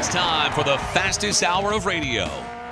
It's time for the fastest hour of radio.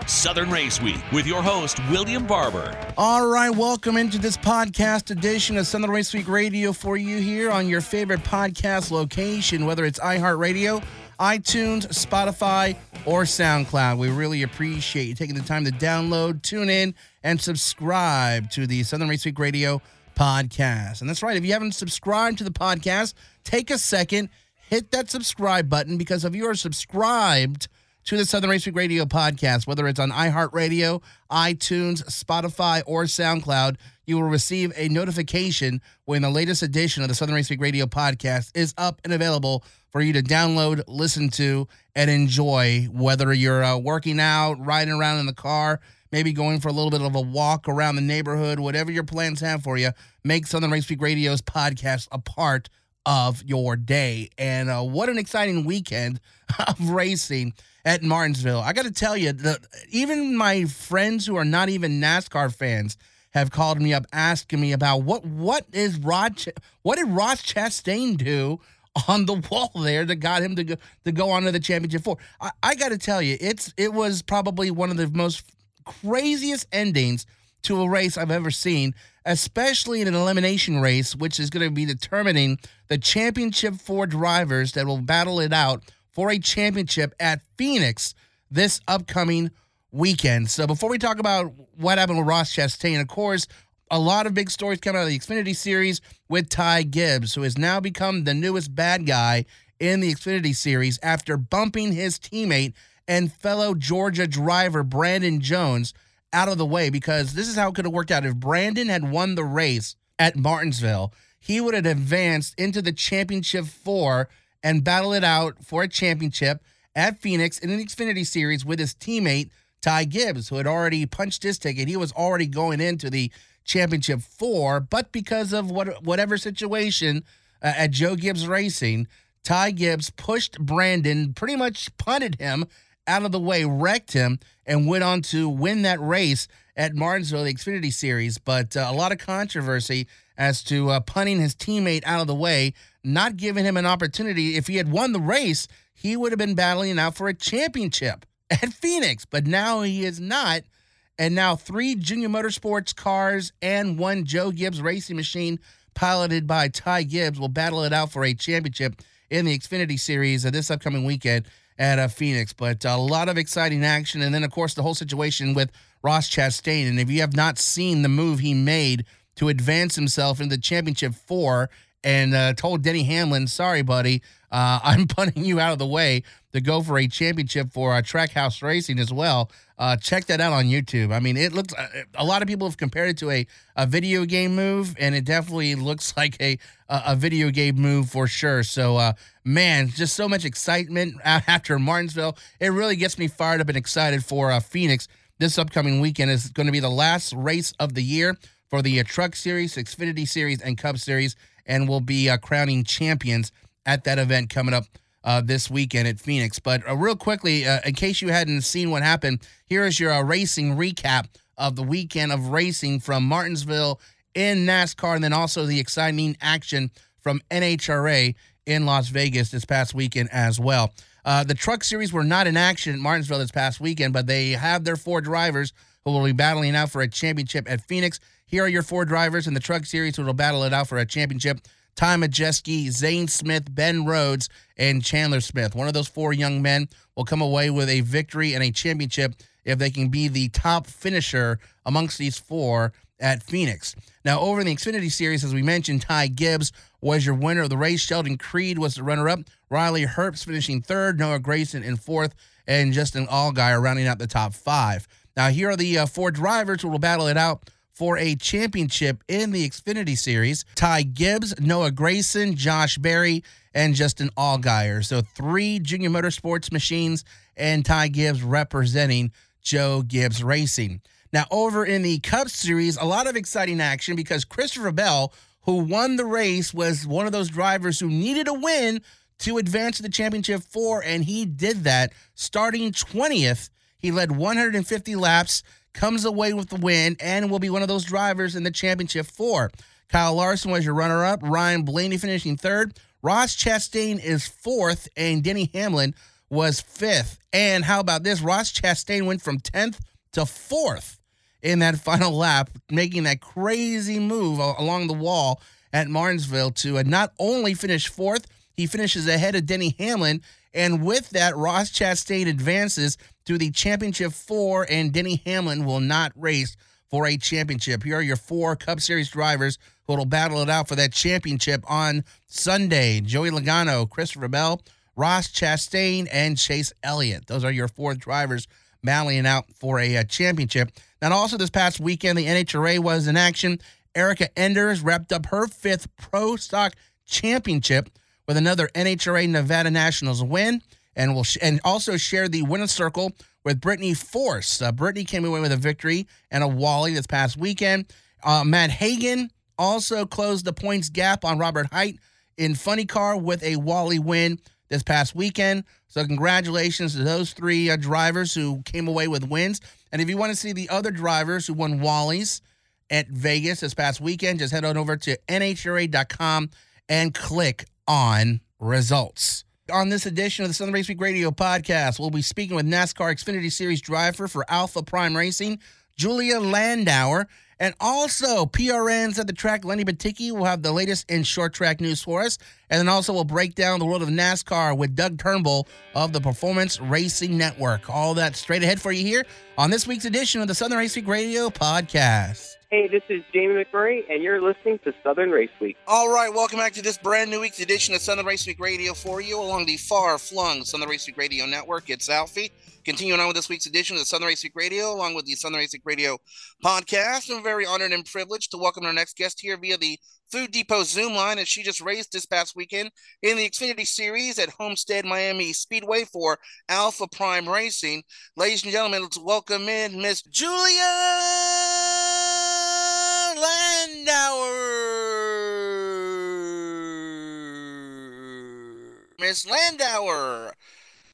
Southern Race Week with your host, William Barber. All right, welcome into this podcast edition of Southern Race Week Radio for you here on your favorite podcast location, whether it's iHeartRadio, iTunes, Spotify, or SoundCloud. We really appreciate you taking the time to download, tune in, and subscribe to the Southern Race Week Radio podcast. And that's right, if you haven't subscribed to the podcast, take a second, hit that subscribe button because if you are subscribed to the Southern Race Week Radio podcast, whether it's on iHeartRadio, iTunes, Spotify, or SoundCloud, you will receive a notification when the latest edition of the Southern Race Week Radio podcast is up and available for you to download, listen to, and enjoy. Whether you're uh, working out, riding around in the car, maybe going for a little bit of a walk around the neighborhood, whatever your plans have for you, make Southern Race Week Radio's podcast a part of your day. And uh, what an exciting weekend of racing at Martinsville. I got to tell you, the, even my friends who are not even NASCAR fans have called me up asking me about what what is Rod what did Ross Chastain do on the wall there that got him to go to go on to the championship four. I, I got to tell you, it's it was probably one of the most craziest endings to a race I've ever seen, especially in an elimination race, which is going to be determining the championship four drivers that will battle it out for a championship at Phoenix this upcoming weekend. So before we talk about what happened with Ross Chastain, of course, a lot of big stories coming out of the Xfinity series with Ty Gibbs, who has now become the newest bad guy in the Xfinity series after bumping his teammate and fellow Georgia driver Brandon Jones out of the way because this is how it could have worked out. If Brandon had won the race at Martinsville, he would have advanced into the championship four and battle it out for a championship at Phoenix in an Xfinity series with his teammate Ty Gibbs, who had already punched his ticket. He was already going into the championship four, but because of what whatever situation uh, at Joe Gibbs Racing, Ty Gibbs pushed Brandon, pretty much punted him out of the way, wrecked him, and went on to win that race at Martinsville, the Xfinity Series. But uh, a lot of controversy as to uh, punting his teammate out of the way, not giving him an opportunity. If he had won the race, he would have been battling out for a championship at Phoenix. But now he is not. And now three Junior Motorsports cars and one Joe Gibbs racing machine piloted by Ty Gibbs will battle it out for a championship in the Xfinity Series this upcoming weekend at uh, Phoenix. But a lot of exciting action. And then, of course, the whole situation with Ross Chastain. And if you have not seen the move he made to advance himself into the championship four and uh, told Denny Hamlin, sorry, buddy, uh, I'm putting you out of the way to go for a championship for uh, Trackhouse Racing as well. Uh, check that out on YouTube. I mean, it looks, uh, a lot of people have compared it to a, a video game move, and it definitely looks like a, a video game move for sure. So, uh, man, just so much excitement after Martinsville. It really gets me fired up and excited for uh, Phoenix. This upcoming weekend is going to be the last race of the year for the Truck Series, Xfinity Series, and Cup Series, and we'll be uh, crowning champions at that event coming up uh, this weekend at Phoenix. But uh, real quickly, uh, in case you hadn't seen what happened, here is your uh, racing recap of the weekend of racing from Martinsville in NASCAR, and then also the exciting action from NHRA in Las Vegas this past weekend as well. Uh, the Truck Series were not in action at Martinsville this past weekend, but they have their four drivers who will be battling out for a championship at Phoenix. Here are your four drivers in the Truck Series who will battle it out for a championship. Ty Majeski, Zane Smith, Ben Rhodes, and Chandler Smith. One of those four young men will come away with a victory and a championship if they can be the top finisher amongst these four at Phoenix. Now, over in the Xfinity Series, as we mentioned, Ty Gibbs was your winner of the race. Sheldon Creed was the runner up. Riley Herbst finishing third. Noah Gragson in fourth. And Justin Allgaier rounding out the top five. Now, here are the uh, four drivers who will battle it out for a championship in the Xfinity Series. Ty Gibbs, Noah Gragson, Josh Berry, and Justin Allgaier. So three Junior Motorsports machines and Ty Gibbs representing Joe Gibbs Racing. Now, over in the Cup Series, a lot of exciting action because Christopher Bell, who won the race, was one of those drivers who needed a win to advance to the championship four, and he did that. Starting 20th, he led 150 laps comes away with the win and will be one of those drivers in the championship four. Kyle Larson was your runner up. Ryan Blaney finishing third. Ross Chastain is fourth, and Denny Hamlin was fifth. And how about this? Ross Chastain went from 10th to fourth in that final lap, making that crazy move along the wall at Martinsville to uh, not only finish fourth, he finishes ahead of Denny Hamlin. And with that, Ross Chastain advances to the championship four, and Denny Hamlin will not race for a championship. Here are your four Cup Series drivers who will battle it out for that championship on Sunday Joey Logano, Christopher Bell, Ross Chastain, and Chase Elliott. Those are your four drivers battling out for a, a uh, championship. And also this past weekend, the NHRA was in action. Erica Enders wrapped up her fifth Pro Stock Championship with another NHRA Nevada Nationals win, and will sh- and also share the winner's circle with Brittany Force. Uh, Brittany came away with a victory and a Wally this past weekend. Uh, Matt Hagan also closed the points gap on Robert Hight in Funny Car with a Wally win this past weekend. So congratulations to those three uh, drivers who came away with wins. And if you want to see the other drivers who won Wally's at Vegas this past weekend, just head on over to nhra.com and click on results. On this edition of the Southern Race Week Radio podcast, we'll be speaking with NASCAR Xfinity Series driver for Alpha Prime Racing, Julia Landauer. And also, PRNs at the track, Lenny Batycki will have the latest in short track news for us. And then also, we'll break down the world of NASCAR with Doug Turnbull of the Performance Racing Network. All that straight ahead for you here on this week's edition of the Southern Race Week Radio podcast. Hey, this is Jamie McMurray, and you're listening to Southern Race Week. All right, welcome back to this brand new week's edition of Southern Race Week Radio for you along the far flung Southern Race Week Radio Network. It's Alfie. Continuing on with this week's edition of the Southern Race Week Radio, along with the Southern Race Week Radio podcast. I'm very honored and privileged to welcome our next guest here via the Food Depot Zoom line as she just raced this past weekend in the Xfinity Series at Homestead Miami Speedway for Alpha Prime Racing. Ladies and gentlemen, let's welcome in Miss Julia Landauer.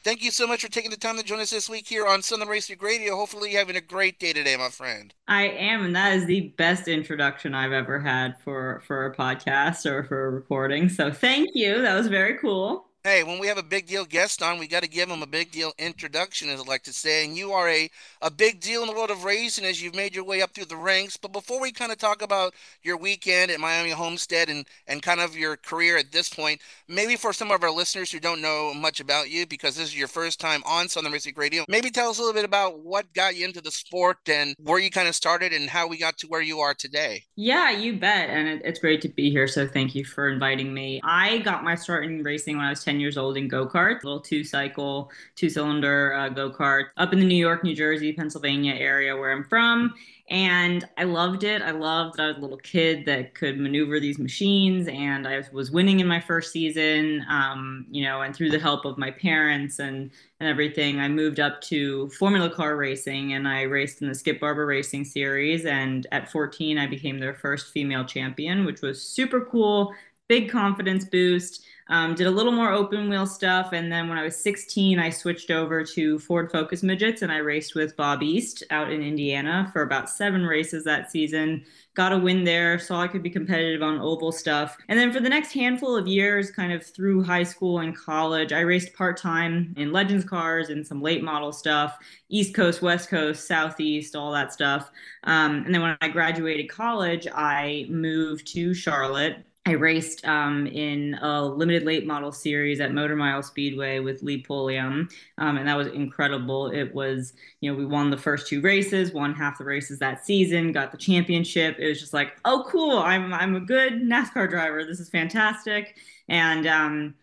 Thank you so much for taking the time to join us this week here on Southern Race Radio. Hopefully, you're having a great day today, my friend. I am, and that is the best introduction I've ever had for for a podcast or for a recording. So, thank you. That was very cool hey, when we have a big deal guest on, we got to give them a big deal introduction, as I like to say. And you are a, a big deal in the world of racing as you've made your way up through the ranks. But before we kind of talk about your weekend at Miami Homestead and, and kind of your career at this point, maybe for some of our listeners who don't know much about you, because this is your first time on Southern Racing Radio, maybe tell us a little bit about what got you into the sport and where you kind of started and how we got to where you are today. Yeah, you bet. And it, it's great to be here. So thank you for inviting me. I got my start in racing when I was 10 10 years old in go karts, little two cycle, two cylinder uh, go kart up in the New York, New Jersey, Pennsylvania area where I'm from. And I loved it. I loved that I was a little kid that could maneuver these machines, and I was winning in my first season. Um, you know, and through the help of my parents and and everything, I moved up to Formula Car racing, and I raced in the Skip Barber Racing Series. And at 14, I became their first female champion, which was super cool. Big confidence boost. Um, did a little more open wheel stuff. And then when I was 16, I switched over to Ford Focus Midgets and I raced with Bob East out in Indiana for about seven races that season. Got a win there, saw I could be competitive on oval stuff. And then for the next handful of years, kind of through high school and college, I raced part time in Legends cars and some late model stuff, East Coast, West Coast, Southeast, all that stuff. Um, and then when I graduated college, I moved to Charlotte I raced um, in a limited late model series at Motor Mile Speedway with Lee Pulliam, um, and that was incredible. It was, you know, we won the first two races, won half the races that season, got the championship. It was just like, oh, cool! I'm I'm a good NASCAR driver. This is fantastic, and um,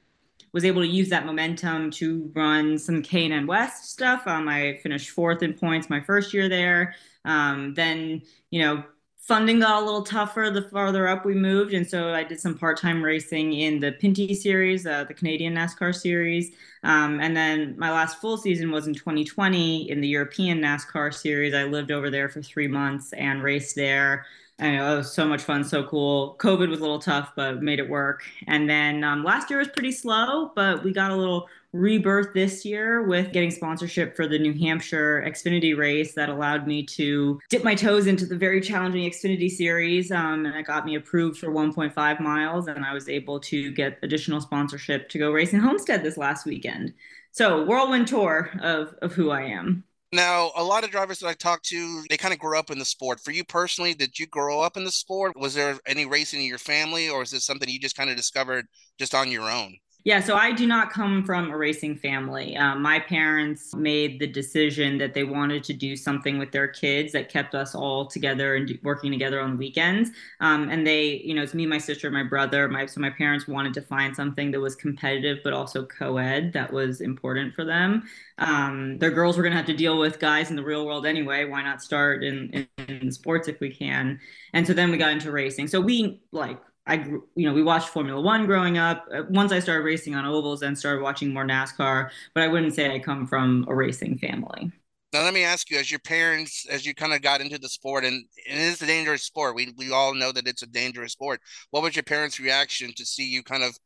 was able to use that momentum to run some K&N West stuff. Um, I finished fourth in points my first year there. Um, then, you know, funding got a little tougher the farther up we moved, and so I did some part-time racing in the Pinty Series, uh, the Canadian NASCAR Series, um, and then my last full season was in 2020 in the European NASCAR Series. I lived over there for three months and raced there. Know it was so much fun, so cool. COVID was a little tough, but made it work. And then um, last year was pretty slow, but we got a little rebirth this year with getting sponsorship for the New Hampshire Xfinity race that allowed me to dip my toes into the very challenging Xfinity series. Um, and it got me approved for 1.5 miles. And I was able to get additional sponsorship to go race in Homestead this last weekend. So, whirlwind tour of, of who I am. Now, a lot of drivers that I talked to, they kind of grew up in the sport. For you personally, did you grow up in the sport? Was there any racing in your family, or is this something you just kind of discovered just on your own? Yeah, so I do not come from a racing family. Um, my parents made the decision that they wanted to do something with their kids that kept us all together and working together on weekends. Um, and they, you know, it's me, my sister, my brother. My so my parents wanted to find something that was competitive but also co-ed that was important for them. Um, their girls were going to have to deal with guys in the real world anyway. Why not start in, in, in sports if we can? And so then we got into racing. So we like I you know, we watched Formula One growing up. Uh, once I started racing on ovals, and started watching more NASCAR. But I wouldn't say I come from a racing family. Now, let me ask you: as your parents, as you kind of got into the sport, and, and it is a dangerous sport. We we all know that it's a dangerous sport. What was your parents' reaction to see you kind of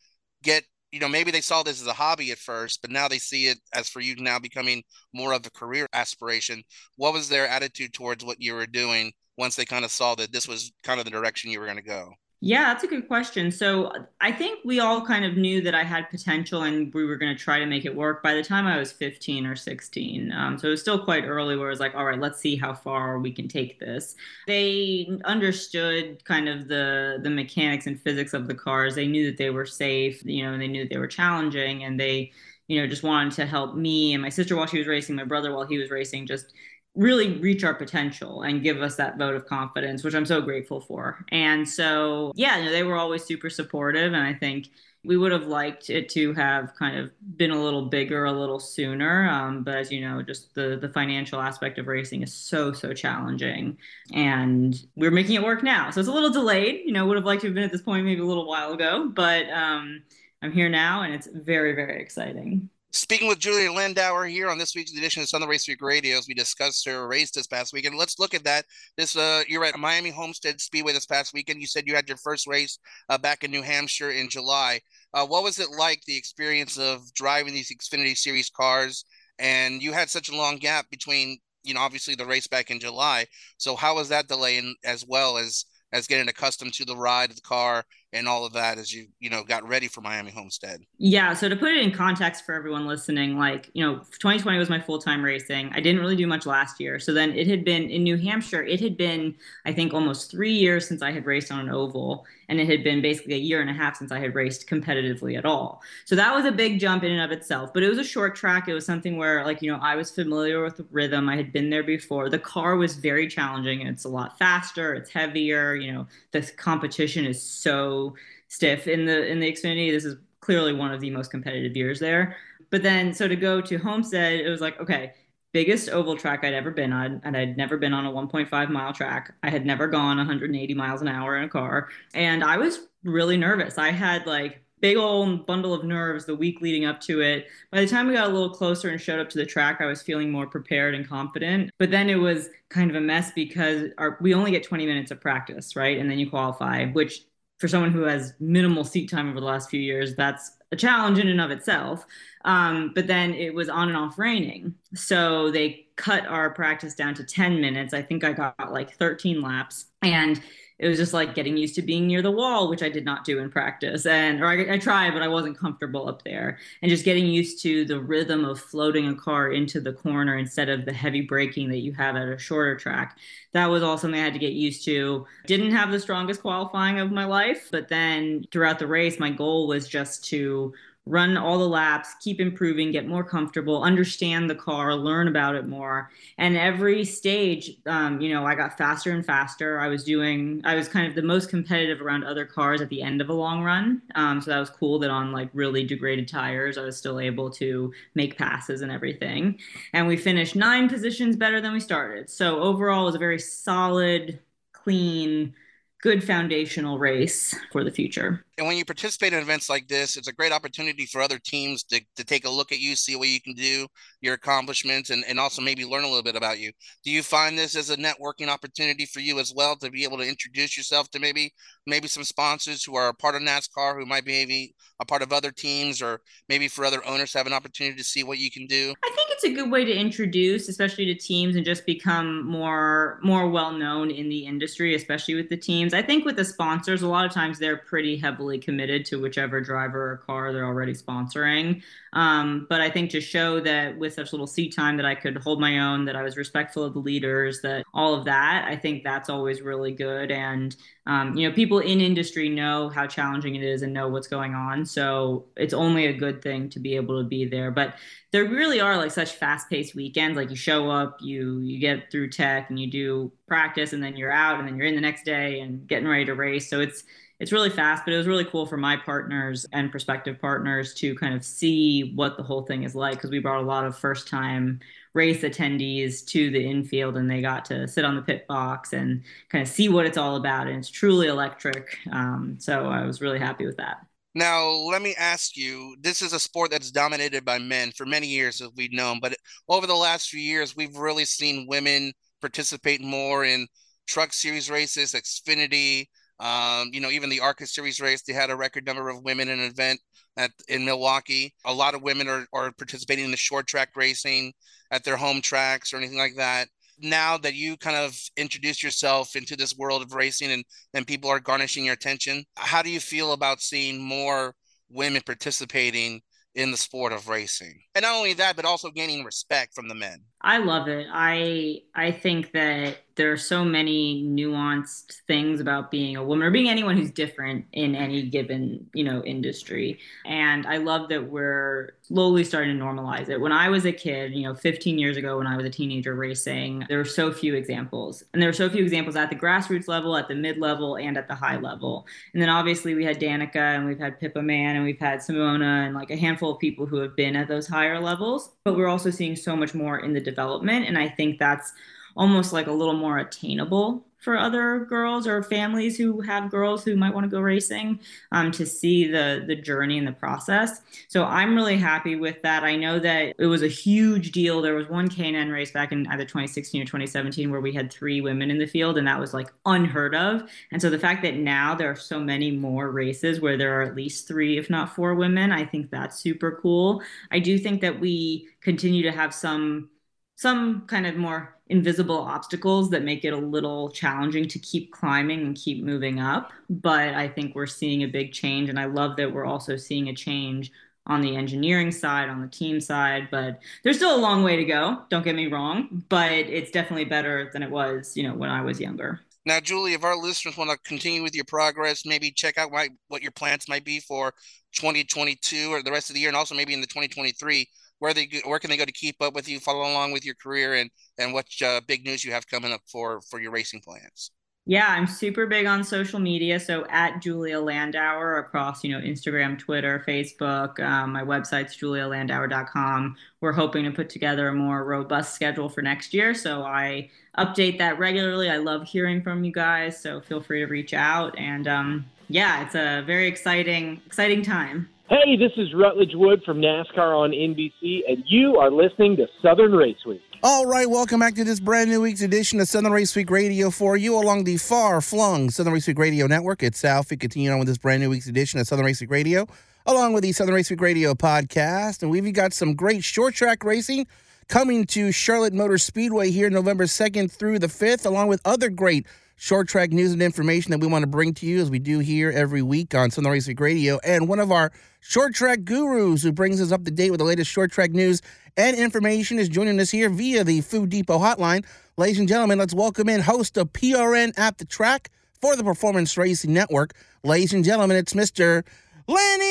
get? You know, maybe they saw this as a hobby at first, but now they see it as for you now becoming more of a career aspiration. What was their attitude towards what you were doing once they kind of saw that this was kind of the direction you were going to go? Yeah, that's a good question. So I think we all kind of knew that I had potential and we were going to try to make it work by the time I was 15 or 16. Um, so it was still quite early where it was like, all right, let's see how far we can take this. They understood kind of the the mechanics and physics of the cars. They knew that they were safe, you know, and they knew that they were challenging and they, you know, just wanted to help me and my sister while she was racing, my brother while he was racing, just really reach our potential and give us that vote of confidence, which I'm so grateful for. And so, yeah, you know, they were always super supportive. And I think we would have liked it to have kind of been a little bigger a little sooner. Um, but as you know, just the, the financial aspect of racing is so, so challenging. And we're making it work now. So it's a little delayed. You know, would have liked to have been at this point maybe a little while ago. But um, I'm here now and it's very, very exciting. Speaking with Julia Landauer here on this week's edition of Southern Race Week Radio, as we discussed her race this past weekend. Let's look at that. This uh, you're at Miami Homestead Speedway this past weekend. You said you had your first race uh, back in New Hampshire in July. Uh, what was it like the experience of driving these Xfinity Series cars? And you had such a long gap between, you know, obviously the race back in July. So how was that delay in, as well as as getting accustomed to the ride of the car and all of that as you you know got ready for Miami Homestead? Yeah, so to put it in context for everyone listening, like you know, 2020 was my full time racing. I didn't really do much last year, so then it had been in New Hampshire. It had been I think almost three years since I had raced on an oval, and it had been basically a year and a half since I had raced competitively at all. So that was a big jump in and of itself. But it was a short track. It was something where like you know I was familiar with the rhythm. I had been there before. The car was very challenging. It's a lot faster. It's heavier. You know, the competition is so stiff in the in the Xfinity. This is clearly one of the most competitive years there. But then so to go to Homestead, it was like, okay, biggest oval track I'd ever been on, and I'd never been on a 1.5 mile track. I had never gone 180 miles an hour in a car, and I was really nervous. I had like big old bundle of nerves the week leading up to it. By the time we got a little closer and showed up to the track, I was feeling more prepared and confident. But then it was kind of a mess because our, we only get 20 minutes of practice, right? And then you qualify, which for someone who has minimal seat time over the last few years, that's a challenge in and of itself. Um, but then it was on and off raining. So they cut our practice down to 10 minutes. I think I got like 13 laps. And it was just like getting used to being near the wall, which I did not do in practice. And, or I, I, tried, but I wasn't comfortable up there. And just getting used to the rhythm of floating a car into the corner instead of the heavy braking that you have at a shorter track. That was all something I had to get used to. Didn't have the strongest qualifying of my life, but then throughout the race, my goal was just to run all the laps, keep improving, get more comfortable, understand the car, learn about it more. And every stage, um, you know, I got faster and faster. I was doing, I was kind of the most competitive around other cars at the end of a long run. Um, so that was cool that on like really degraded tires, I was still able to make passes and everything. And we finished nine positions better than we started. So overall, it was a very solid, clean, good foundational race for the future. And when you participate in events like this, it's a great opportunity for other teams to, to take a look at you, see what you can do, your accomplishments, and, and also maybe learn a little bit about you. Do you find this as a networking opportunity for you as well to be able to introduce yourself to maybe maybe some sponsors who are a part of NASCAR who might be maybe a part of other teams or maybe for other owners to have an opportunity to see what you can do? I think it's a good way to introduce, especially to teams, and just become more more well known in the industry, especially with the teams. I think with the sponsors, a lot of times they're pretty heavily committed to whichever driver or car they're already sponsoring. Um, but I think to show that with such little seat time that I could hold my own, that I was respectful of the leaders, that all of that, I think that's always really good. And um, you know, people in industry know how challenging it is and know what's going on. So it's only a good thing to be able to be there. But there really are like such fast-paced weekends. Like you show up, you you get through tech, and you do practice, and then you're out, and then you're in the next day and getting ready to race. So it's it's really fast, but it was really cool for my partners and prospective partners to kind of see what the whole thing is like because we brought a lot of first time race attendees to the infield and they got to sit on the pit box and kind of see what it's all about. And it's truly electric. Um, so I was really happy with that. Now, let me ask you this is a sport that's dominated by men for many years, as we've known, but over the last few years, we've really seen women participate more in truck series races, Xfinity, um, you know, even the ARCA Series race, they had a record number of women in an event at in Milwaukee. A lot of women are, are participating in the short track racing at their home tracks or anything like that. Now that you kind of introduced yourself into this world of racing and, and people are garnishing your attention, how do you feel about seeing more women participating in the sport of racing? And not only that, but also gaining respect from the men. I love it. I I think that there are so many nuanced things about being a woman or being anyone who's different in any given, you know, industry. And I love that we're slowly starting to normalize it. When I was a kid, you know, 15 years ago when I was a teenager racing, there were so few examples. And there were so few examples at the grassroots level, at the mid level, and at the high level. And then obviously we had Danica and we've had Pippa Mann and we've had Simona and like a handful of people who have been at those higher levels. But we're also seeing so much more in the development. And I think that's almost like a little more attainable for other girls or families who have girls who might want to go racing um, to see the the journey and the process. So I'm really happy with that. I know that it was a huge deal. There was one K&N race back in either 2016 or 2017 where we had three women in the field, and that was like unheard of. And so the fact that now there are so many more races where there are at least three, if not four women, I think that's super cool. I do think that we continue to have some some kind of more invisible obstacles that make it a little challenging to keep climbing and keep moving up. But I think we're seeing a big change. And I love that we're also seeing a change on the engineering side, on the team side. But there's still a long way to go. Don't get me wrong. But it's definitely better than it was, you know, when I was younger. Now, Julie, if our listeners want to continue with your progress, maybe check out what your plans might be for 2022 or the rest of the year, and also maybe in the 2023 where they where can they go to keep up with you, follow along with your career, and and what uh, big news you have coming up for for your racing plans? Yeah, I'm super big on social media. So at Julia Landauer across, you know, Instagram, Twitter, Facebook. Um, my website's julialandauer.com. We're hoping to put together a more robust schedule for next year. So I update that regularly. I love hearing from you guys. So feel free to reach out. And um, yeah, it's a very exciting, exciting time. Hey, this is Rutledge Wood from NASCAR on NBC, and you are listening to Southern Race Week. All right, welcome back to this brand new week's edition of Southern Race Week Radio for you along the far flung Southern Race Week Radio Network. It's Alfie continuing on with this brand new week's edition of Southern Race Week Radio, along with the Southern Race Week Radio podcast. And we've got some great short track racing coming to Charlotte Motor Speedway here November 2nd through the 5th, along with other great short track news and information that we want to bring to you as we do here every week on Southern Week Radio. And one of our short track gurus who brings us up to date with the latest short track news and information is joining us here via the Food Depot hotline. Ladies and gentlemen, let's welcome in host of PRN at the track for the Performance Racing Network. Ladies and gentlemen, it's Mr. Lenny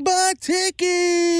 Batycki.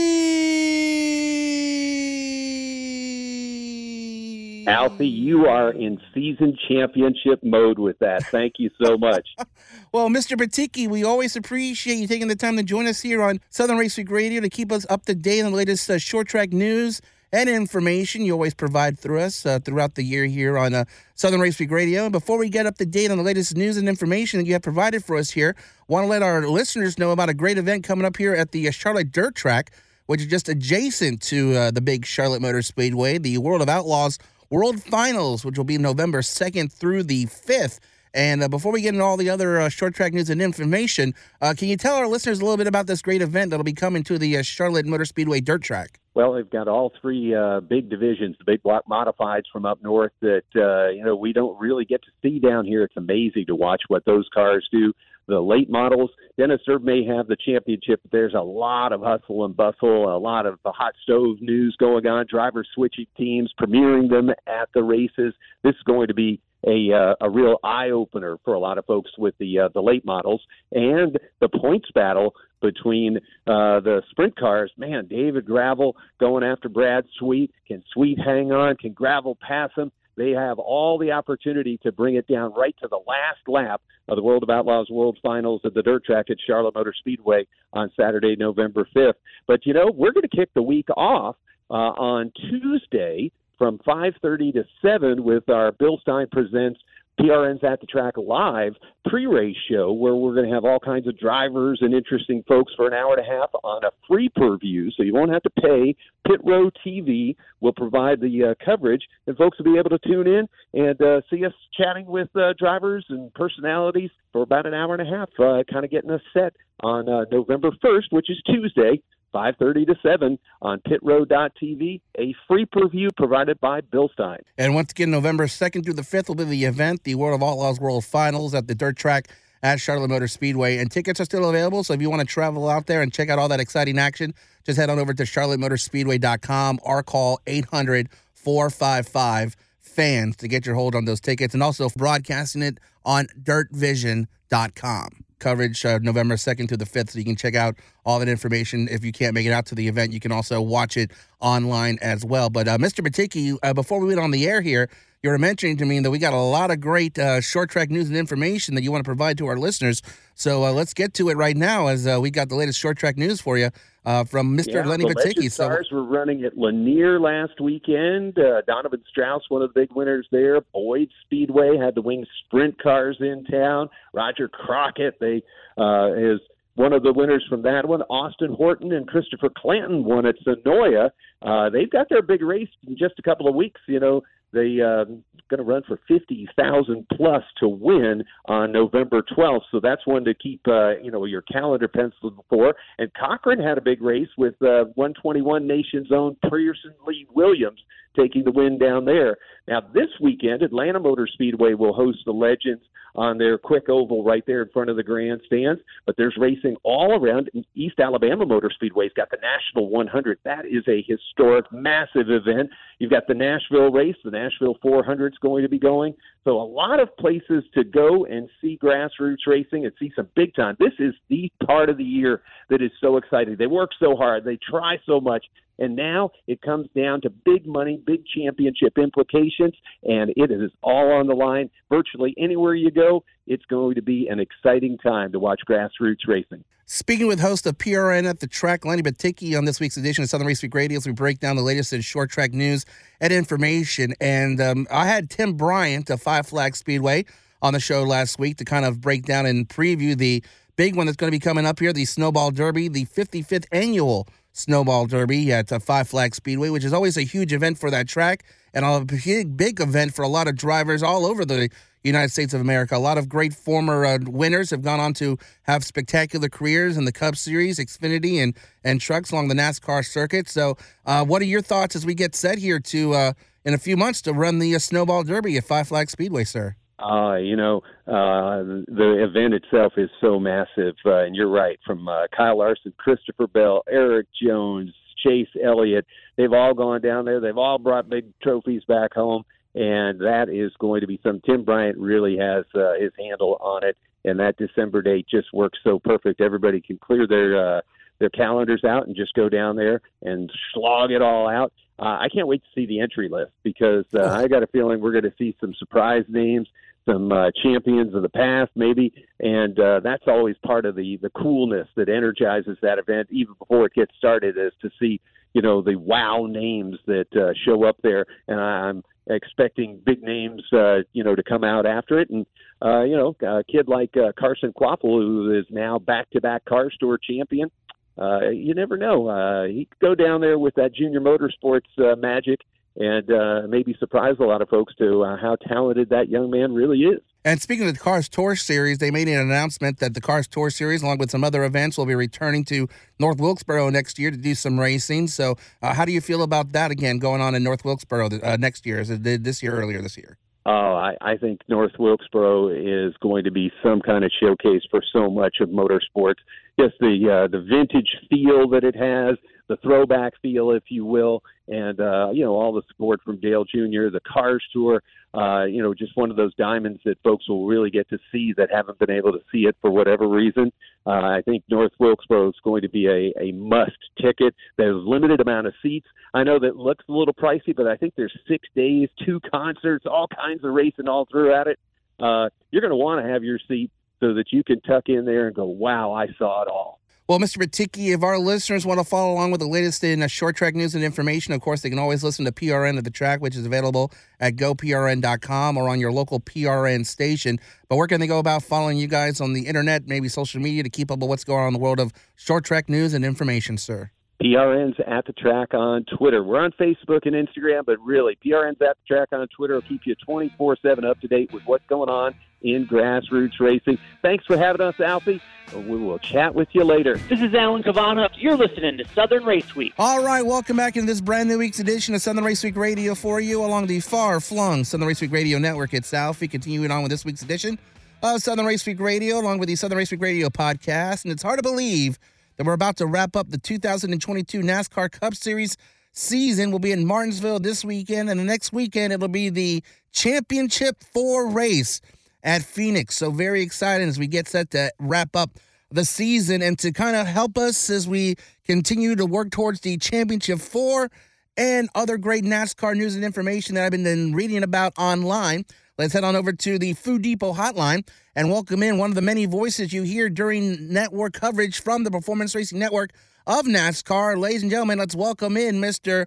Alfie, you are in season championship mode with that. Thank you so much. well, Mr. Batycki, we always appreciate you taking the time to join us here on Southern Week Radio to keep us up to date on the latest uh, short track news and information you always provide through us uh, throughout the year here on uh, Southern Race Week Radio. And before we get up to date on the latest news and information that you have provided for us here, want to let our listeners know about a great event coming up here at the uh, Charlotte Dirt Track, which is just adjacent to uh, the big Charlotte Motor Speedway, the World of Outlaws World Finals, which will be November 2nd through the 5th And uh, before we get into all the other uh, short track news and information, uh, can you tell our listeners a little bit about this great event that'll be coming to the uh, Charlotte Motor Speedway Dirt Track? Well, they've got all three uh, big divisions, the big block modifieds from up north that uh, you know we don't really get to see down here. It's amazing to watch what those cars do. The late models, Dennis Erb may have the championship, but there's a lot of hustle and bustle, a lot of the hot stove news going on, drivers switching teams, premiering them at the races. This is going to be a uh, a real eye opener for a lot of folks with the uh, the late models and the points battle between uh, the sprint cars. Man, David Gravel going after Brad Sweet. Can Sweet hang on? Can Gravel pass him? They have all the opportunity to bring it down right to the last lap of the World of Outlaws World Finals at the dirt track at Charlotte Motor Speedway on Saturday, November 5th. But you know, we're going to kick the week off uh, on Tuesday from 5:30 to 7 with our Bilstein presents PRN's at the track live pre-race show where we're going to have all kinds of drivers and interesting folks for an hour and a half on a free per-view, so you won't have to pay. Pit Row TV will provide the uh, coverage, and folks will be able to tune in and uh, see us chatting with uh, drivers and personalities for about an hour and a half, uh, kind of getting us set on uh, November 1st, which is Tuesday. 5.30 to 7 on pitrow.tv, a free preview provided by Bilstein. And once again, November 2nd through the 5th will be the event, the World of Outlaws World Finals at the dirt track at Charlotte Motor Speedway. And tickets are still available, so if you want to travel out there and check out all that exciting action, just head on over to charlottemotorspeedway.com or call 800 455 fans to get your hold on those tickets and also broadcasting it on dirtvision.com coverage uh, November 2nd to the 5th. So you can check out all that information. If you can't make it out to the event, you can also watch it online as well. But uh, Mr. Batycki, uh, before we went on the air here, you were mentioning to me that we got a lot of great uh, short track news and information that you want to provide to our listeners. So uh, let's get to it right now as uh, we got the latest short track news for you uh, from Mr. Yeah, Lenny Batycki. So cars were running at Lanier last weekend. Uh, Donovan Strauss, one of the big winners there. Boyd Speedway had the wing sprint cars in town. Roger Crockett, they uh, is one of the winners from that one. Austin Horton and Christopher Clanton won at Senoia. Uh, they've got their big race in just a couple of weeks. You know, they uh, going to run for fifty thousand plus to win on November twelfth. So that's one to keep uh, you know your calendar penciled for. And Cochran had a big race with uh, 121 Nation's own Pearson Lee Williams taking the win down there. Now this weekend, Atlanta Motor Speedway will host the Legends on their quick oval right there in front of the grandstands. But there's racing all around. East Alabama Motor Speedway's got the National 100. That is a historic, massive event. You've got the Nashville race. The Nashville 400 is going to be going. So a lot of places to go and see grassroots racing and see some big time. This is the part of the year that is so exciting. They work so hard. They try so much. And now it comes down to big money, big championship implications, and it is all on the line. Virtually anywhere you go, it's going to be an exciting time to watch grassroots racing. Speaking with host of PRN at the track, Lenny Batycki, on this week's edition of Southern Race Week Radio, as we break down the latest in short track news and information. And um, I had Tim Bryant of Five Flag Speedway on the show last week to kind of break down and preview the big one that's going to be coming up here, the Snowball Derby, the 55th annual Snowball Derby at uh, Five Flag Speedway, which is always a huge event for that track and a big, big event for a lot of drivers all over the United States of America. A lot of great former uh, winners have gone on to have spectacular careers in the Cup Series, Xfinity, and and trucks along the NASCAR circuit. So, uh, what are your thoughts as we get set here to uh, in a few months to run the uh, Snowball Derby at Five Flag Speedway, sir? Uh, you know, uh, the event itself is so massive, uh, and you're right. From uh, Kyle Larson, Christopher Bell, Erik Jones, Chase Elliott, they've all gone down there. They've all brought big trophies back home, and that is going to be some. Tim Bryant really has uh, his handle on it, and that December date just works so perfect. Everybody can clear their uh, their calendars out and just go down there and slog it all out. Uh, I can't wait to see the entry list because uh, I got a feeling we're going to see some surprise names some uh, champions of the past, maybe, and uh, that's always part of the the coolness that energizes that event, even before it gets started, is to see you know the wow names that uh, show up there, and I'm expecting big names, uh, you know, to come out after it, and uh, you know, a kid like uh, Carson Kvapil, who is now back-to-back Cars Tour champion. Uh, you never know. Uh, he could go down there with that junior motorsports uh, magic and uh, maybe surprise a lot of folks to uh, how talented that young man really is. And speaking of the Cars Tour Series, they made an announcement that the Cars Tour Series, along with some other events, will be returning to North Wilkesboro next year to do some racing. So, uh, how do you feel about that again going on in North Wilkesboro uh, next year as it did this year, earlier this year? Oh, I, I think North Wilkesboro is going to be some kind of showcase for so much of motorsports. Just the uh, the vintage feel that it has, the throwback feel, if you will, and uh, you know all the support from Dale Jr., the Cars Tour. Uh, you know, just one of those diamonds that folks will really get to see that haven't been able to see it for whatever reason. Uh, I think North Wilkesboro is going to be a, a must ticket. There's limited amount of seats. I know that looks a little pricey, but I think there's six days, two concerts, all kinds of racing all throughout it. Uh, you're going to want to have your seat so that you can tuck in there and go, "Wow, I saw it all." Well, Mr. Batycki, if our listeners want to follow along with the latest in uh, short track news and information, of course, they can always listen to PRN of the track, which is available at goprn.com or on your local PRN station. But where can they go about following you guys on the internet, maybe social media, to keep up with what's going on in the world of short track news and information, sir? PRN's at the track on Twitter. We're on Facebook and Instagram, but really, PRN's at the track on Twitter will keep you 24 7 up to date with what's going on in grassroots racing. Thanks for having us, Alfie. We will chat with you later. This is Alan Cavanna. You're listening to Southern Race Week. All right, welcome back into this brand new week's edition of Southern Race Week Radio for you along the far flung Southern Race Week Radio network itself. We continuing on with this week's edition of Southern Race Week Radio along with the Southern Race Week Radio podcast. And it's hard to believe that we're about to wrap up the 2022 NASCAR Cup Series season. We'll be in Martinsville this weekend, and the next weekend it'll be the Championship 4 race at Phoenix. So very excited as we get set to wrap up the season and to kind of help us as we continue to work towards the Championship 4 and other great NASCAR news and information that I've been reading about online. Let's head on over to the Food Depot hotline and welcome in one of the many voices you hear during network coverage from the Performance Racing Network of NASCAR. Ladies and gentlemen, let's welcome in Mr.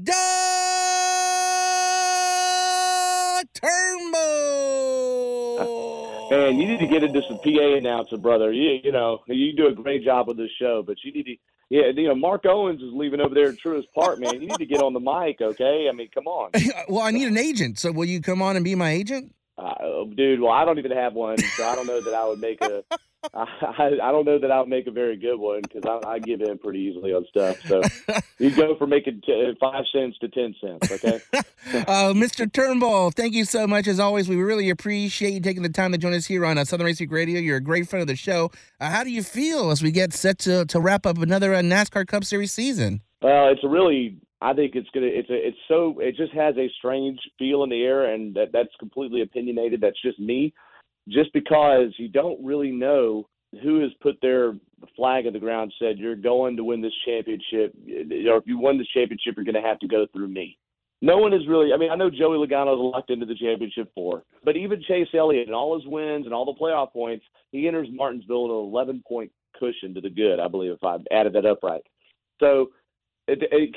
Doug Turnbull. Man, you need to get into some PA announcer, brother. You, you know, you do a great job with this show, but you need to, yeah, you know, Mark Owens is leaving over there at Truist Park, man. You need to get on the mic, okay? I mean, come on. well, I need an agent, so will you come on and be my agent? Uh, dude, well, I don't even have one, so I don't know that I would make a. I, I don't know that I would make a very good one because I, I give in pretty easily on stuff. So you go for making t- five cents to ten cents, okay? uh, Mr. Turnbull, thank you so much as always. We really appreciate you taking the time to join us here on uh, Southern Race Week Radio. You're a great friend of the show. Uh, how do you feel as we get set to to wrap up another uh, NASCAR Cup Series season? Well, it's a really I think it's gonna it's a it's so it just has a strange feel in the air and that that's completely opinionated. That's just me. Just because you don't really know who has put their flag in the ground said you're going to win this championship or if you win this championship you're gonna have to go through me. No one is really I mean, I know Joey Logano's locked into the championship four, but even Chase Elliott and all his wins and all the playoff points, he enters Martinsville with an eleven point cushion to the good, I believe, if I added that up right. So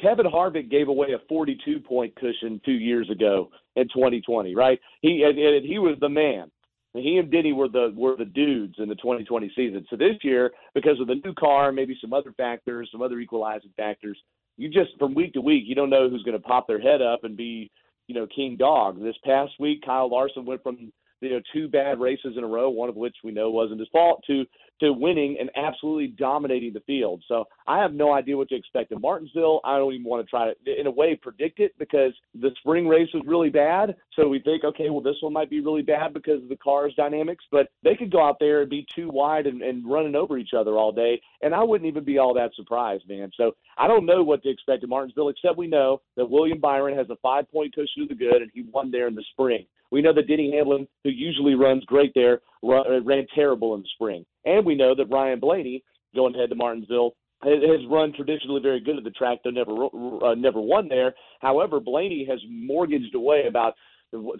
Kevin Harvick gave away a 42 point cushion two years ago in 2020, right? He and, and he was the man. He and Denny were the were the dudes in the 2020 season. So this year, because of the new car, maybe some other factors, some other equalizing factors, you just from week to week, you don't know who's going to pop their head up and be, you know, king dog. This past week, Kyle Larson went from you know two bad races in a row, one of which we know wasn't his fault, to to winning and absolutely dominating the field. So I have no idea what to expect in Martinsville. I don't even want to try to, in a way, predict it because the spring race was really bad. So we think, okay, well, this one might be really bad because of the car's dynamics, but they could go out there and be too wide and, and running over each other all day. And I wouldn't even be all that surprised, man. So I don't know what to expect in Martinsville, except we know that William Byron has a five point cushion to the good and he won there in the spring. We know that Denny Hamlin, who usually runs great there, ran terrible in the spring. And we know that Ryan Blaney, going ahead to Martinsville, has run traditionally very good at the track, though never uh, never won there. However, Blaney has mortgaged away about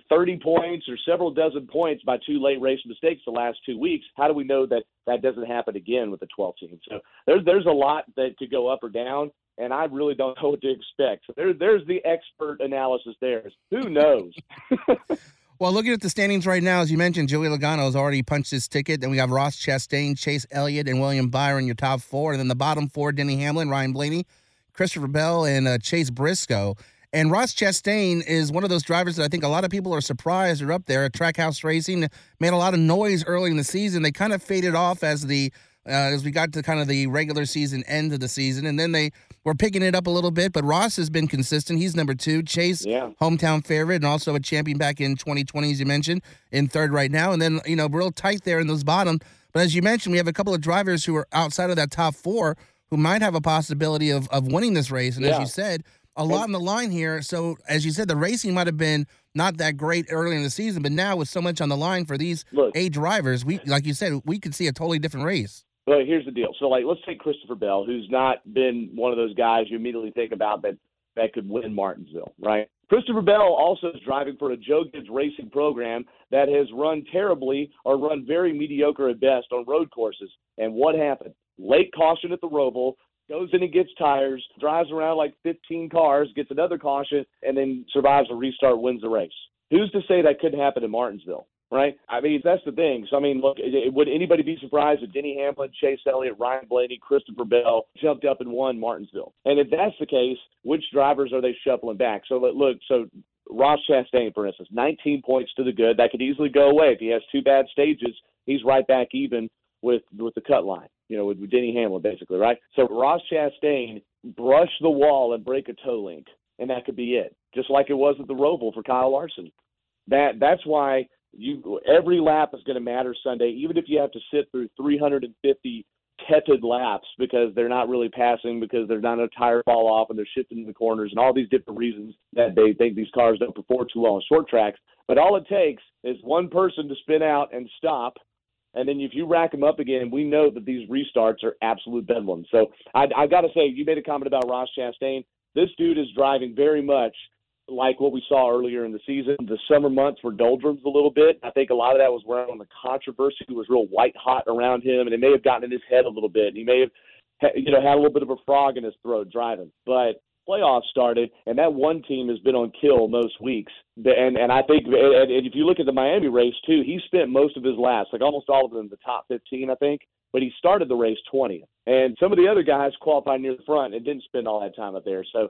30 points or several dozen points by two late race mistakes the last two weeks. How do we know that that doesn't happen again with the 12 team? So there's there's a lot that could go up or down, and I really don't know what to expect. So there, there's the expert analysis there. Who knows? Well, looking at the standings right now, as you mentioned, Joey Logano has already punched his ticket. Then we have Ross Chastain, Chase Elliott, and William Byron, your top four. And then the bottom four, Denny Hamlin, Ryan Blaney, Christopher Bell, and uh, Chase Briscoe. And Ross Chastain is one of those drivers that I think a lot of people are surprised are up there at Trackhouse Racing. Made a lot of noise early in the season. They kind of faded off as the uh, as we got to kind of the regular season end of the season, and then they were picking it up a little bit. But Ross has been consistent. He's number two. Chase, Yeah. hometown favorite, and also a champion back in 2020, as you mentioned, in third right now. And then you know real tight there in those bottom. But as you mentioned, we have a couple of drivers who are outside of that top four who might have a possibility of of winning this race. And as you said, a lot on the line here. So as you said, the racing might have been not that great early in the season, but now with so much on the line for these Look, eight drivers, we like you said, we could see a totally different race. But here's the deal. So, like, let's take Christopher Bell, who's not been one of those guys you immediately think about that that could win Martinsville, right? Christopher Bell also is driving for a Joe Gibbs racing program that has run terribly or run very mediocre at best on road courses. And what happened? Late caution at the Roval, goes in and gets tires, drives around like 15 cars, gets another caution, and then survives a restart, wins the race. Who's to say that couldn't happen in Martinsville? Right? I mean, that's the thing. So, I mean, look, would anybody be surprised if Denny Hamlin, Chase Elliott, Ryan Blaney, Christopher Bell jumped up and won Martinsville? And if that's the case, which drivers are they shuffling back? So, look- look, so Ross Chastain, for instance, 19 points to the good. That could easily go away if he has two bad stages. He's right back even with with the cut line. You know, with, with Denny Hamlin, basically, right? So Ross Chastain brush the wall and break a toe link, and that could be it. Just like it was at the Roval for Kyle Larson. That that's why you every lap is going to matter Sunday, even if you have to sit through 350 tepid laps because they're not really passing because there's not a tire fall off and they're shifting in the corners and all these different reasons that they think these cars don't perform too well on short tracks. But all it takes is one person to spin out and stop. And then if you rack them up again, we know that these restarts are absolute bedlam. So I, I got to say, you made a comment about Ross Chastain. This dude is driving very much like what we saw earlier in the season. The summer months were doldrums a little bit. I think a lot of that was around the controversy was real white hot around him, and it may have gotten in his head a little bit. He may have, you know, had a little bit of a frog in his throat driving. But playoffs started, and that one team has been on kill most weeks. And and I think, and, if you look at the Miami race too, he spent most of his last, like almost all of them, the top 15, I think. But he started the race 20th, and some of the other guys qualified near the front and didn't spend all that time up there. So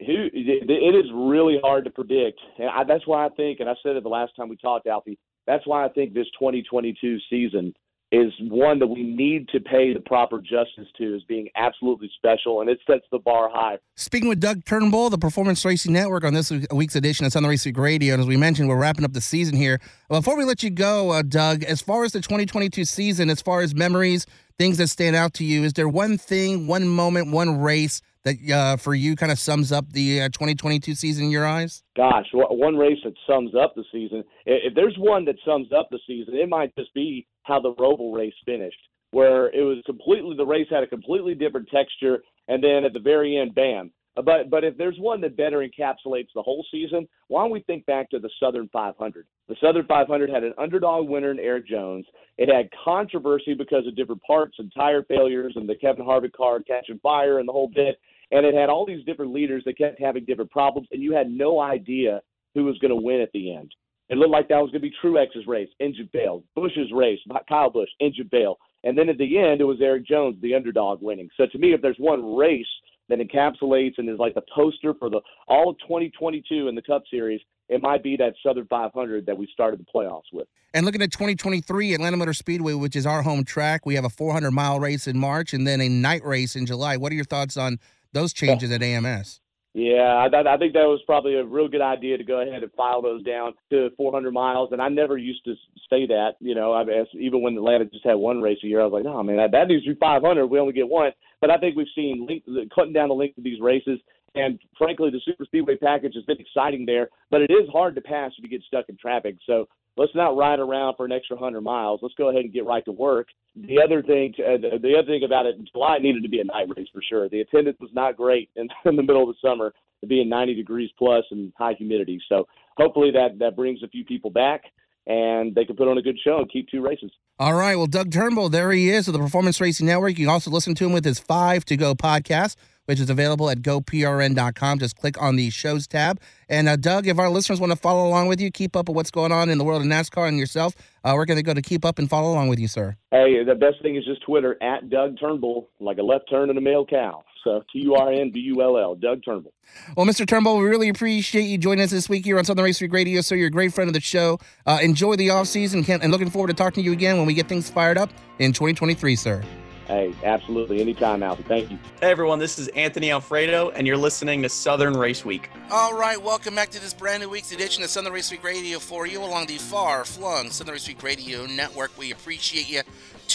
who it is really hard to predict, and I, that's why I think, and I said it the last time we talked, Alfie. That's why I think this 2022 season is one that we need to pay the proper justice to as being absolutely special, and it sets the bar high. Speaking with Doug Turnbull, the Performance Racing Network, on this week's edition of Southern Race Radio, and as we mentioned, we're wrapping up the season here. Before we let you go, uh, Doug, as far as the 2022 season, as far as memories, things that stand out to you, is there one thing, one moment, one race that uh, for you kind of sums up the uh, 2022 season in your eyes? Gosh, one race that sums up the season. If there's one that sums up the season, it might just be how the Roval race finished, where it was completely the race had a completely different texture, and then at the very end, bam. But but if there's one that better encapsulates the whole season, why don't we think back to the Southern 500? The Southern 500 had an underdog winner in Erik Jones. It had controversy because of different parts and tire failures and the Kevin Harvick car catching fire and the whole bit. And it had all these different leaders that kept having different problems, and you had no idea who was going to win at the end. It looked like that was going to be Truex's race, engine failed. Busch's race, Kyle Busch, engine failed. And then at the end, it was Erik Jones, the underdog, winning. So to me, if there's one race that encapsulates and is like the poster for the all of 2022 in the Cup Series, it might be that Southern 500 that we started the playoffs with. And looking at 2023, Atlanta Motor Speedway, which is our home track, we have a 400 mile race in March and then a night race in July. What are your thoughts on those changes at AMS? Yeah, I, I think that was probably a real good idea to go ahead and file those down to 400 miles. And I never used to say that, you know, I mean, even when Atlanta just had one race a year, I was like, no, man, that, that needs to be 500. We only get one. But I think we've seen length, cutting down the length of these races. And frankly, the super speedway package has been exciting there, but it is hard to pass if you get stuck in traffic. So let's not ride around for an extra hundred miles. Let's go ahead and get right to work. The other thing, uh, the other thing about it, July needed to be a night race for sure. The attendance was not great in, in the middle of the summer, being 90 degrees plus and high humidity. So hopefully that that brings a few people back. And they can put on a good show and keep two races. All right. Well, Doug Turnbull, there he is of the Performance Racing Network. You can also listen to him with his Five to Go podcast, which is available at goprn.com. Just click on the shows tab. And uh, Doug, if our listeners want to follow along with you, keep up with what's going on in the world of NASCAR and yourself, uh, we're going to go to keep up and follow along with you, sir? Hey, the best thing is just Twitter at Doug Turnbull, like a left turn in a male cow. So T U R N B U L L, Doug Turnbull. Well, Mr. Turnbull, we really appreciate you joining us this week here on Southern Race Week Radio. So you're a great friend of the show. Uh, enjoy the off season, and looking forward to talking to you again when we get things fired up in 2023, sir. Hey, absolutely. Anytime, Alfie. Thank you. Hey, everyone. This is Anthony Alfredo, and you're listening to Southern Race Week. All right. Welcome back to this brand new week's edition of Southern Race Week Radio for you along the far flung Southern Race Week Radio network. We appreciate you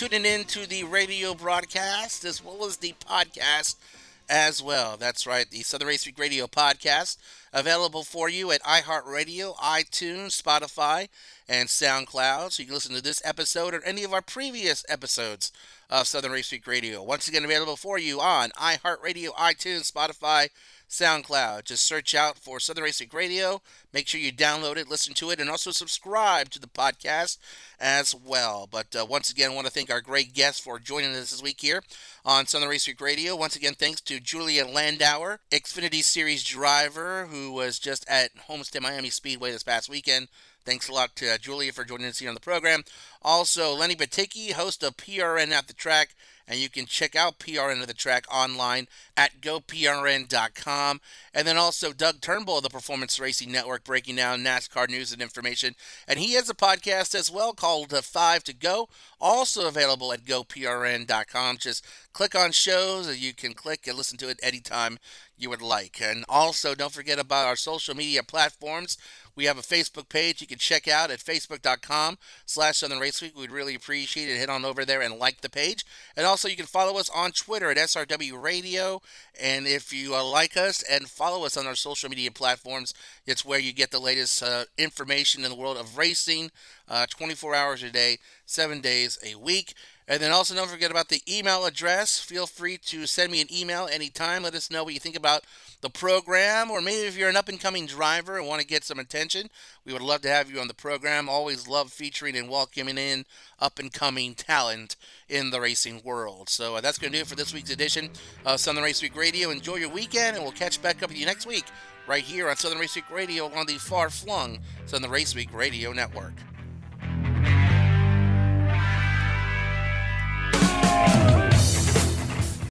tuning in to the radio broadcast as well as the podcast as well. That's right. The Southern Race Week Radio podcast available for you at iHeartRadio, iTunes, Spotify, and SoundCloud. So you can listen to this episode or any of our previous episodes of Southern Race Week Radio. Once again, available for you on iHeartRadio, iTunes, Spotify, SoundCloud. Just search out for Southern Week Radio. Make sure you download it, listen to it, and also subscribe to the podcast as well. But uh, once again, I want to thank our great guests for joining us this week here on Southern Week Radio. Once again, thanks to Julia Landauer, Xfinity Series driver, who was just at Homestead Miami Speedway this past weekend. Thanks a lot to uh, Julia for joining us here on the program. Also, Lenny Batycki, host of PRN at the Track and you can check out PRN of the Track online at goprn.com. And then also Doug Turnbull of the Performance Racing Network breaking down NASCAR news and information. And he has a podcast as well called uh, Five to Go, also available at goprn.com. Just click on shows, and you can click and listen to it anytime you would like. And also, don't forget about our social media platforms. We have a Facebook page you can check out at facebook.com slash Southern Race Week. We'd really appreciate it. Head on over there and like the page. And also, you can follow us on Twitter at SRW Radio. And if you uh, like us and follow us on our social media platforms, it's where you get the latest uh, information in the world of racing uh, 24 hours a day, seven days a week. And then also don't forget about the email address. Feel free to send me an email anytime. Let us know what you think about the program, or maybe if you're an up and coming driver and want to get some attention, we would love to have you on the program. Always love featuring and welcoming in up and coming talent in the racing world. So uh, that's going to do it for this week's edition of Southern Race Week Radio. Enjoy your weekend, and we'll catch back up with you next week right here on Southern Race Week Radio on the far flung Southern Race Week Radio Network. Thank you.